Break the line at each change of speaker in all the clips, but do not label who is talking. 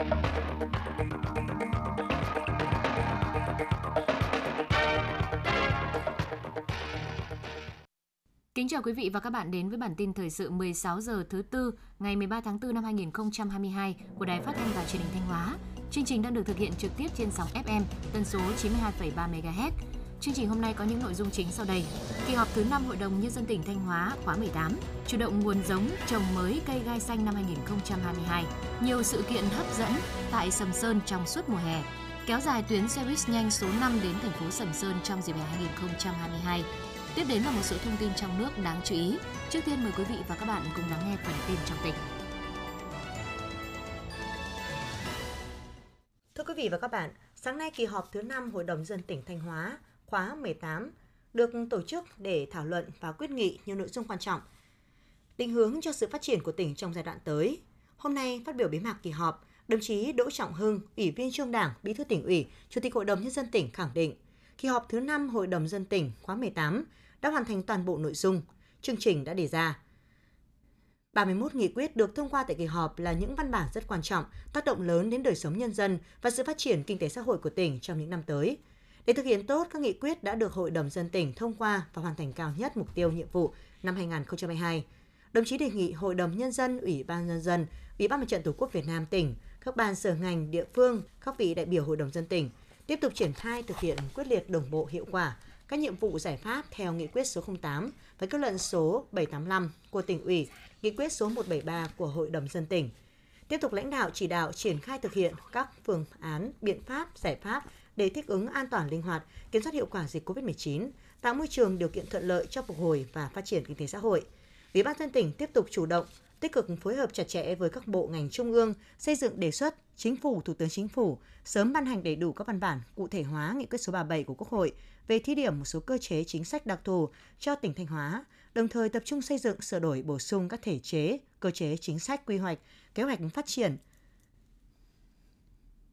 Kính chào quý vị và các bạn đến với bản tin thời sự 16 giờ thứ tư ngày 13 tháng 4 năm 2022 của Đài Phát thanh và Truyền hình Thanh Hóa. Chương trình đang được thực hiện trực tiếp trên sóng FM tần số 92,3 MHz. Chương trình hôm nay có những nội dung chính sau đây. Kỳ họp thứ 5 Hội đồng Nhân dân tỉnh Thanh Hóa khóa 18, chủ động nguồn giống trồng mới cây gai xanh năm 2022. Nhiều sự kiện hấp dẫn tại Sầm Sơn trong suốt mùa hè. Kéo dài tuyến xe buýt nhanh số 5 đến thành phố Sầm Sơn trong dịp hè 2022 Tiếp đến là một số thông tin trong nước đáng chú ý. Trước tiên mời quý vị và các bạn cùng lắng nghe phần tin trong tỉnh.
Thưa quý vị và các bạn, sáng nay kỳ họp thứ 5 Hội đồng dân tỉnh Thanh Hóa khóa 18 được tổ chức để thảo luận và quyết nghị nhiều nội dung quan trọng, định hướng cho sự phát triển của tỉnh trong giai đoạn tới. Hôm nay phát biểu bế mạc kỳ họp, đồng chí Đỗ Trọng Hưng, Ủy viên Trung Đảng, Bí thư tỉnh ủy, Chủ tịch Hội đồng nhân dân tỉnh khẳng định, kỳ họp thứ 5 Hội đồng dân tỉnh khóa 18 đã hoàn thành toàn bộ nội dung, chương trình đã đề ra. 31 nghị quyết được thông qua tại kỳ họp là những văn bản rất quan trọng, tác động lớn đến đời sống nhân dân và sự phát triển kinh tế xã hội của tỉnh trong những năm tới. Để thực hiện tốt các nghị quyết đã được Hội đồng dân tỉnh thông qua và hoàn thành cao nhất mục tiêu nhiệm vụ năm 2022, đồng chí đề nghị Hội đồng Nhân dân, Ủy ban Nhân dân, Ủy ban Mặt trận Tổ quốc Việt Nam tỉnh, các ban sở ngành, địa phương, các vị đại biểu Hội đồng dân tỉnh tiếp tục triển khai thực hiện quyết liệt đồng bộ hiệu quả các nhiệm vụ giải pháp theo nghị quyết số 08 và kết luận số 785 của tỉnh ủy, nghị quyết số 173 của Hội đồng dân tỉnh. Tiếp tục lãnh đạo chỉ đạo triển khai thực hiện các phương án, biện pháp, giải pháp để thích ứng an toàn linh hoạt, kiểm soát hiệu quả dịch COVID-19, tạo môi trường điều kiện thuận lợi cho phục hồi và phát triển kinh tế xã hội. Ủy ban dân tỉnh tiếp tục chủ động tích cực phối hợp chặt chẽ với các bộ ngành trung ương, xây dựng đề xuất Chính phủ, Thủ tướng Chính phủ sớm ban hành đầy đủ các văn bản cụ thể hóa nghị quyết số 37 của Quốc hội về thí điểm một số cơ chế chính sách đặc thù cho tỉnh Thanh Hóa, đồng thời tập trung xây dựng sửa đổi bổ sung các thể chế, cơ chế chính sách quy hoạch, kế hoạch phát triển,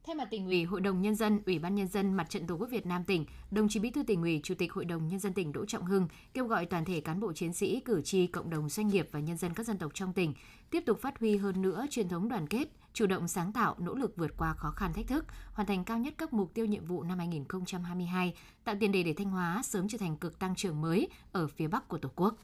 Thay mặt tỉnh ủy, Hội đồng nhân dân, Ủy ban nhân dân Mặt trận Tổ quốc Việt Nam tỉnh, đồng chí Bí thư tỉnh ủy, Chủ tịch Hội đồng nhân dân tỉnh Đỗ Trọng Hưng kêu gọi toàn thể cán bộ chiến sĩ, cử tri, cộng đồng doanh nghiệp và nhân dân các dân tộc trong tỉnh tiếp tục phát huy hơn nữa truyền thống đoàn kết, chủ động sáng tạo, nỗ lực vượt qua khó khăn thách thức, hoàn thành cao nhất các mục tiêu nhiệm vụ năm 2022, tạo tiền đề để Thanh Hóa sớm trở thành cực tăng trưởng mới ở phía Bắc của Tổ quốc.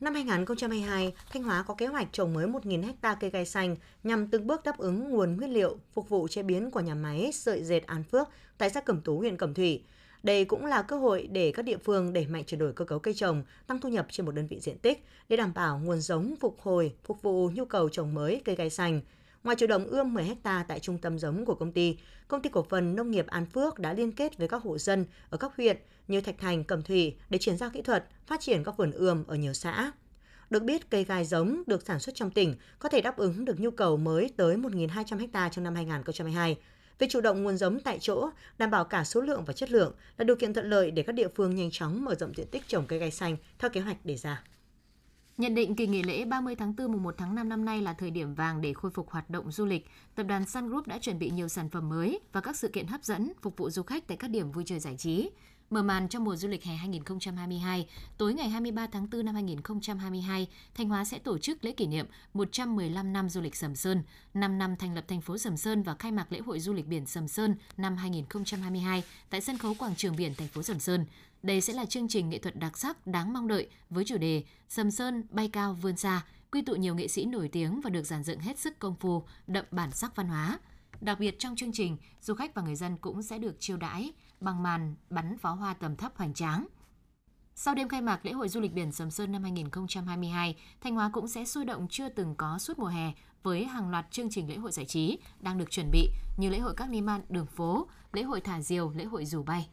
Năm 2022, Thanh Hóa có kế hoạch trồng mới 1.000 ha cây gai xanh nhằm từng bước đáp ứng nguồn nguyên liệu phục vụ chế biến của nhà máy sợi dệt An Phước tại xã Cẩm Tú, huyện Cẩm Thủy. Đây cũng là cơ hội để các địa phương đẩy mạnh chuyển đổi cơ cấu cây trồng, tăng thu nhập trên một đơn vị diện tích để đảm bảo nguồn giống phục hồi, phục vụ nhu cầu trồng mới cây gai xanh. Ngoài chủ động ươm 10 ha tại trung tâm giống của công ty, công ty cổ phần nông nghiệp An Phước đã liên kết với các hộ dân ở các huyện như Thạch Thành, Cẩm Thủy để chuyển giao kỹ thuật, phát triển các vườn ươm ở nhiều xã. Được biết, cây gai giống được sản xuất trong tỉnh có thể đáp ứng được nhu cầu mới tới 1.200 ha trong năm 2022. Việc chủ động nguồn giống tại chỗ, đảm bảo cả số lượng và chất lượng là điều kiện thuận lợi để các địa phương nhanh chóng mở rộng diện tích trồng cây gai xanh theo kế hoạch đề ra.
Nhận định kỳ nghỉ lễ 30 tháng 4 mùng 1 tháng 5 năm nay là thời điểm vàng để khôi phục hoạt động du lịch, tập đoàn Sun Group đã chuẩn bị nhiều sản phẩm mới và các sự kiện hấp dẫn phục vụ du khách tại các điểm vui chơi giải trí. Mở màn trong mùa du lịch hè 2022, tối ngày 23 tháng 4 năm 2022, Thanh Hóa sẽ tổ chức lễ kỷ niệm 115 năm du lịch Sầm Sơn, 5 năm thành lập thành phố Sầm Sơn và khai mạc lễ hội du lịch biển Sầm Sơn năm 2022 tại sân khấu quảng trường biển thành phố Sầm Sơn. Đây sẽ là chương trình nghệ thuật đặc sắc đáng mong đợi với chủ đề Sầm Sơn bay cao vươn xa, quy tụ nhiều nghệ sĩ nổi tiếng và được giàn dựng hết sức công phu, đậm bản sắc văn hóa. Đặc biệt trong chương trình, du khách và người dân cũng sẽ được chiêu đãi bằng màn bắn pháo hoa tầm thấp hoành tráng. Sau đêm khai mạc lễ hội du lịch biển Sầm Sơn năm 2022, Thanh Hóa cũng sẽ sôi động chưa từng có suốt mùa hè với hàng loạt chương trình lễ hội giải trí đang được chuẩn bị như lễ hội các ni man đường phố, lễ hội thả diều, lễ hội dù bay.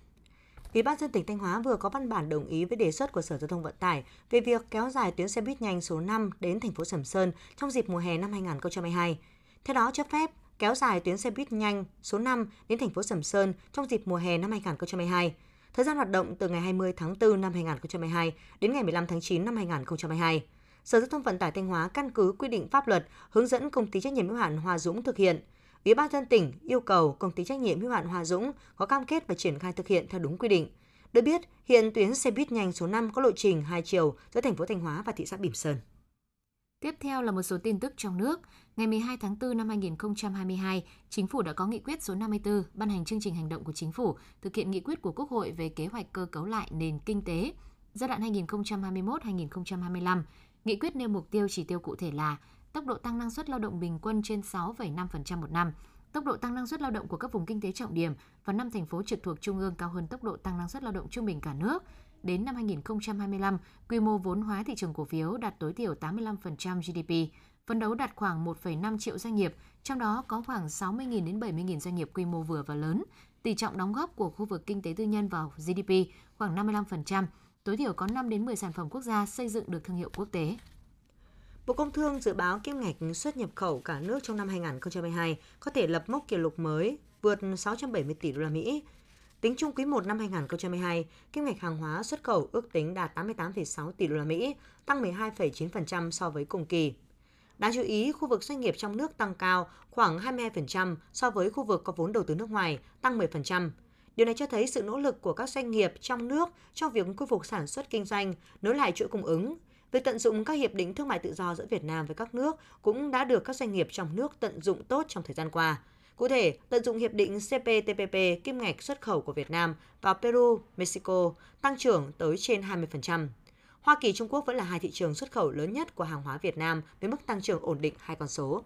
Ủy ban dân tỉnh Thanh Hóa vừa có văn bản đồng ý với đề xuất của Sở Giao thông Vận tải về việc kéo dài tuyến xe buýt nhanh số 5 đến thành phố Sầm Sơn trong dịp mùa hè năm 2022. Theo đó cho phép kéo dài tuyến xe buýt nhanh số 5 đến thành phố Sầm Sơn trong dịp mùa hè năm 2022. Thời gian hoạt động từ ngày 20 tháng 4 năm 2022 đến ngày 15 tháng 9 năm 2022. Sở Giao thông Vận tải Thanh Hóa căn cứ quy định pháp luật hướng dẫn công ty trách nhiệm hữu hạn Hòa Dũng thực hiện. Ủy ban dân tỉnh yêu cầu công ty trách nhiệm hữu hạn Hòa Dũng có cam kết và triển khai thực hiện theo đúng quy định. Được biết, hiện tuyến xe buýt nhanh số 5 có lộ trình hai chiều giữa thành phố Thanh Hóa và thị xã Bỉm Sơn.
Tiếp theo là một số tin tức trong nước. Ngày 12 tháng 4 năm 2022, Chính phủ đã có nghị quyết số 54 ban hành chương trình hành động của Chính phủ thực hiện nghị quyết của Quốc hội về kế hoạch cơ cấu lại nền kinh tế giai đoạn 2021-2025. Nghị quyết nêu mục tiêu chỉ tiêu cụ thể là tốc độ tăng năng suất lao động bình quân trên 6,5% một năm, tốc độ tăng năng suất lao động của các vùng kinh tế trọng điểm và năm thành phố trực thuộc trung ương cao hơn tốc độ tăng năng suất lao động trung bình cả nước. Đến năm 2025, quy mô vốn hóa thị trường cổ phiếu đạt tối thiểu 85% GDP, phấn đấu đạt khoảng 1,5 triệu doanh nghiệp, trong đó có khoảng 60.000 đến 70.000 doanh nghiệp quy mô vừa và lớn. Tỷ trọng đóng góp của khu vực kinh tế tư nhân vào GDP khoảng 55%, tối thiểu có 5 đến 10 sản phẩm quốc gia xây dựng được thương hiệu quốc tế.
Bộ Công Thương dự báo kim ngạch xuất nhập khẩu cả nước trong năm 2022 có thể lập mốc kỷ lục mới vượt 670 tỷ đô la Mỹ. Tính chung quý 1 năm 2022, kim ngạch hàng hóa xuất khẩu ước tính đạt 88,6 tỷ đô la Mỹ, tăng 12,9% so với cùng kỳ. Đáng chú ý, khu vực doanh nghiệp trong nước tăng cao khoảng 22% so với khu vực có vốn đầu tư nước ngoài, tăng 10%. Điều này cho thấy sự nỗ lực của các doanh nghiệp trong nước trong việc khôi phục sản xuất kinh doanh, nối lại chuỗi cung ứng. Việc tận dụng các hiệp định thương mại tự do giữa Việt Nam với các nước cũng đã được các doanh nghiệp trong nước tận dụng tốt trong thời gian qua. Cụ thể, tận dụng hiệp định CPTPP kim ngạch xuất khẩu của Việt Nam vào Peru, Mexico tăng trưởng tới trên 20%. Hoa Kỳ Trung Quốc vẫn là hai thị trường xuất khẩu lớn nhất của hàng hóa Việt Nam với mức tăng trưởng ổn định hai con số.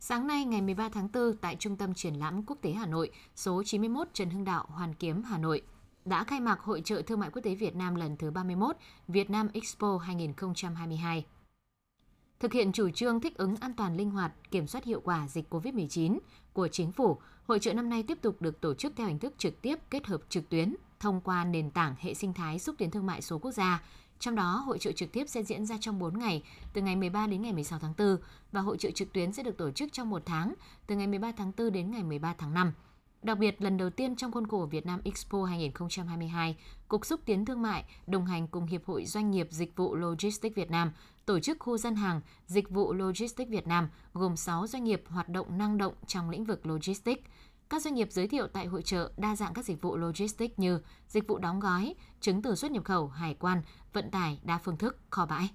Sáng nay ngày 13 tháng 4 tại Trung tâm Triển lãm Quốc tế Hà Nội, số 91 Trần Hưng Đạo, Hoàn Kiếm, Hà Nội, đã khai mạc Hội trợ Thương mại Quốc tế Việt Nam lần thứ 31 Việt Nam Expo 2022. Thực hiện chủ trương thích ứng an toàn linh hoạt, kiểm soát hiệu quả dịch COVID-19 của chính phủ, hội trợ năm nay tiếp tục được tổ chức theo hình thức trực tiếp kết hợp trực tuyến thông qua nền tảng hệ sinh thái xúc tiến thương mại số quốc gia. Trong đó, hội trợ trực tiếp sẽ diễn ra trong 4 ngày, từ ngày 13 đến ngày 16 tháng 4, và hội trợ trực tuyến sẽ được tổ chức trong một tháng, từ ngày 13 tháng 4 đến ngày 13 tháng 5. Đặc biệt, lần đầu tiên trong khuôn khổ Việt Nam Expo 2022, Cục Xúc tiến Thương mại đồng hành cùng Hiệp hội Doanh nghiệp Dịch vụ Logistics Việt Nam tổ chức khu dân hàng Dịch vụ Logistics Việt Nam gồm 6 doanh nghiệp hoạt động năng động trong lĩnh vực logistics. Các doanh nghiệp giới thiệu tại hội trợ đa dạng các dịch vụ logistics như dịch vụ đóng gói, chứng từ xuất nhập khẩu, hải quan, vận tải đa phương thức, kho bãi.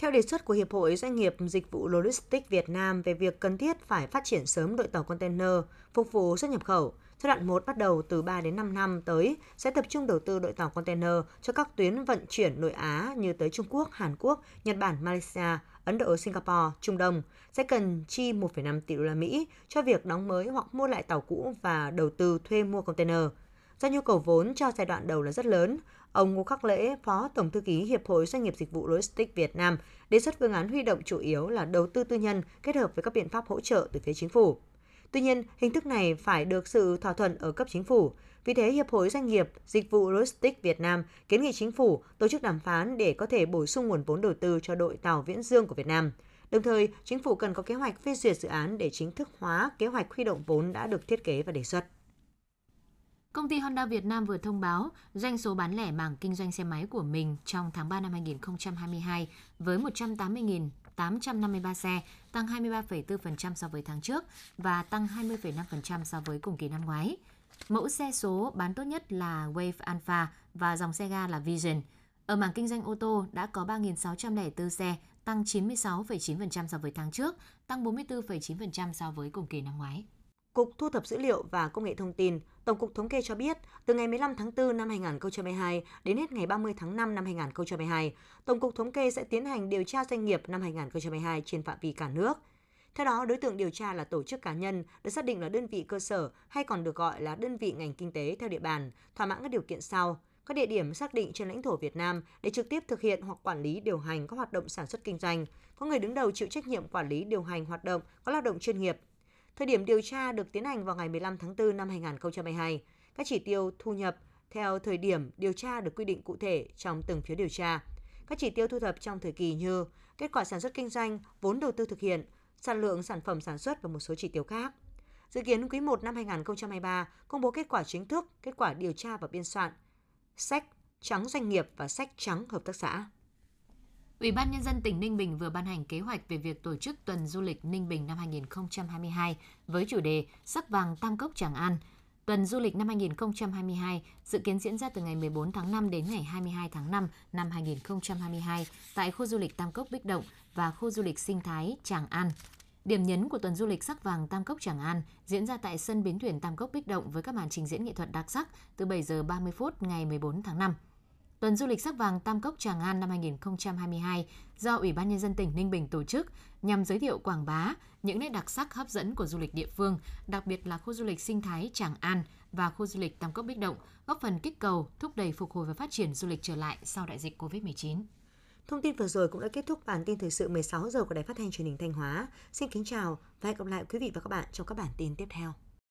Theo đề xuất của Hiệp hội Doanh nghiệp Dịch vụ Logistics Việt Nam về việc cần thiết phải phát triển sớm đội tàu container phục vụ xuất nhập khẩu, giai đoạn 1 bắt đầu từ 3 đến 5 năm tới sẽ tập trung đầu tư đội tàu container cho các tuyến vận chuyển nội Á như tới Trung Quốc, Hàn Quốc, Nhật Bản, Malaysia, Ấn Độ, Singapore, Trung Đông sẽ cần chi 1,5 tỷ đô la Mỹ cho việc đóng mới hoặc mua lại tàu cũ và đầu tư thuê mua container. Do nhu cầu vốn cho giai đoạn đầu là rất lớn, ông Ngô Khắc Lễ, Phó Tổng thư ký Hiệp hội Doanh nghiệp Dịch vụ Logistics Việt Nam, đề xuất phương án huy động chủ yếu là đầu tư tư nhân kết hợp với các biện pháp hỗ trợ từ phía chính phủ. Tuy nhiên, hình thức này phải được sự thỏa thuận ở cấp chính phủ. Vì thế, Hiệp hội Doanh nghiệp Dịch vụ Logistics Việt Nam kiến nghị chính phủ tổ chức đàm phán để có thể bổ sung nguồn vốn đầu tư cho đội tàu Viễn Dương của Việt Nam. Đồng thời, chính phủ cần có kế hoạch phê duyệt dự án để chính thức hóa kế hoạch huy động vốn đã được thiết kế và đề xuất.
Công ty Honda Việt Nam vừa thông báo doanh số bán lẻ mảng kinh doanh xe máy của mình trong tháng 3 năm 2022 với 180.853 xe, tăng 23,4% so với tháng trước và tăng 20,5% so với cùng kỳ năm ngoái. Mẫu xe số bán tốt nhất là Wave Alpha và dòng xe ga là Vision. Ở mảng kinh doanh ô tô đã có 3.604 xe, tăng 96,9% so với tháng trước, tăng 44,9% so với cùng kỳ năm ngoái.
Cục Thu thập Dữ liệu và Công nghệ Thông tin, Tổng cục Thống kê cho biết, từ ngày 15 tháng 4 năm 2022 đến hết ngày 30 tháng 5 năm 2022, Tổng cục Thống kê sẽ tiến hành điều tra doanh nghiệp năm 2022 trên phạm vi cả nước. Theo đó, đối tượng điều tra là tổ chức cá nhân được xác định là đơn vị cơ sở hay còn được gọi là đơn vị ngành kinh tế theo địa bàn, thỏa mãn các điều kiện sau. Các địa điểm xác định trên lãnh thổ Việt Nam để trực tiếp thực hiện hoặc quản lý điều hành các hoạt động sản xuất kinh doanh, có người đứng đầu chịu trách nhiệm quản lý điều hành hoạt động có lao động chuyên nghiệp, Thời điểm điều tra được tiến hành vào ngày 15 tháng 4 năm 2022. Các chỉ tiêu thu nhập theo thời điểm điều tra được quy định cụ thể trong từng phiếu điều tra. Các chỉ tiêu thu thập trong thời kỳ như kết quả sản xuất kinh doanh, vốn đầu tư thực hiện, sản lượng sản phẩm sản xuất và một số chỉ tiêu khác. Dự kiến quý 1 năm 2023 công bố kết quả chính thức, kết quả điều tra và biên soạn, sách trắng doanh nghiệp và sách trắng hợp tác xã.
Ủy ban Nhân dân tỉnh Ninh Bình vừa ban hành kế hoạch về việc tổ chức tuần du lịch Ninh Bình năm 2022 với chủ đề Sắc vàng Tam Cốc Tràng An. Tuần du lịch năm 2022 dự kiến diễn ra từ ngày 14 tháng 5 đến ngày 22 tháng 5 năm 2022 tại khu du lịch Tam Cốc Bích Động và khu du lịch sinh thái Tràng An. Điểm nhấn của tuần du lịch sắc vàng Tam Cốc Tràng An diễn ra tại sân bến thuyền Tam Cốc Bích Động với các màn trình diễn nghệ thuật đặc sắc từ 7 giờ 30 phút ngày 14 tháng 5. Tuần du lịch sắc vàng Tam Cốc Tràng An năm 2022 do Ủy ban Nhân dân tỉnh Ninh Bình tổ chức nhằm giới thiệu quảng bá những nét đặc sắc hấp dẫn của du lịch địa phương, đặc biệt là khu du lịch sinh thái Tràng An và khu du lịch Tam Cốc Bích Động, góp phần kích cầu, thúc đẩy phục hồi và phát triển du lịch trở lại sau đại dịch COVID-19.
Thông tin vừa rồi cũng đã kết thúc bản tin thời sự 16 giờ của Đài Phát thanh Truyền hình Thanh Hóa. Xin kính chào và hẹn gặp lại quý vị và các bạn trong các bản tin tiếp theo.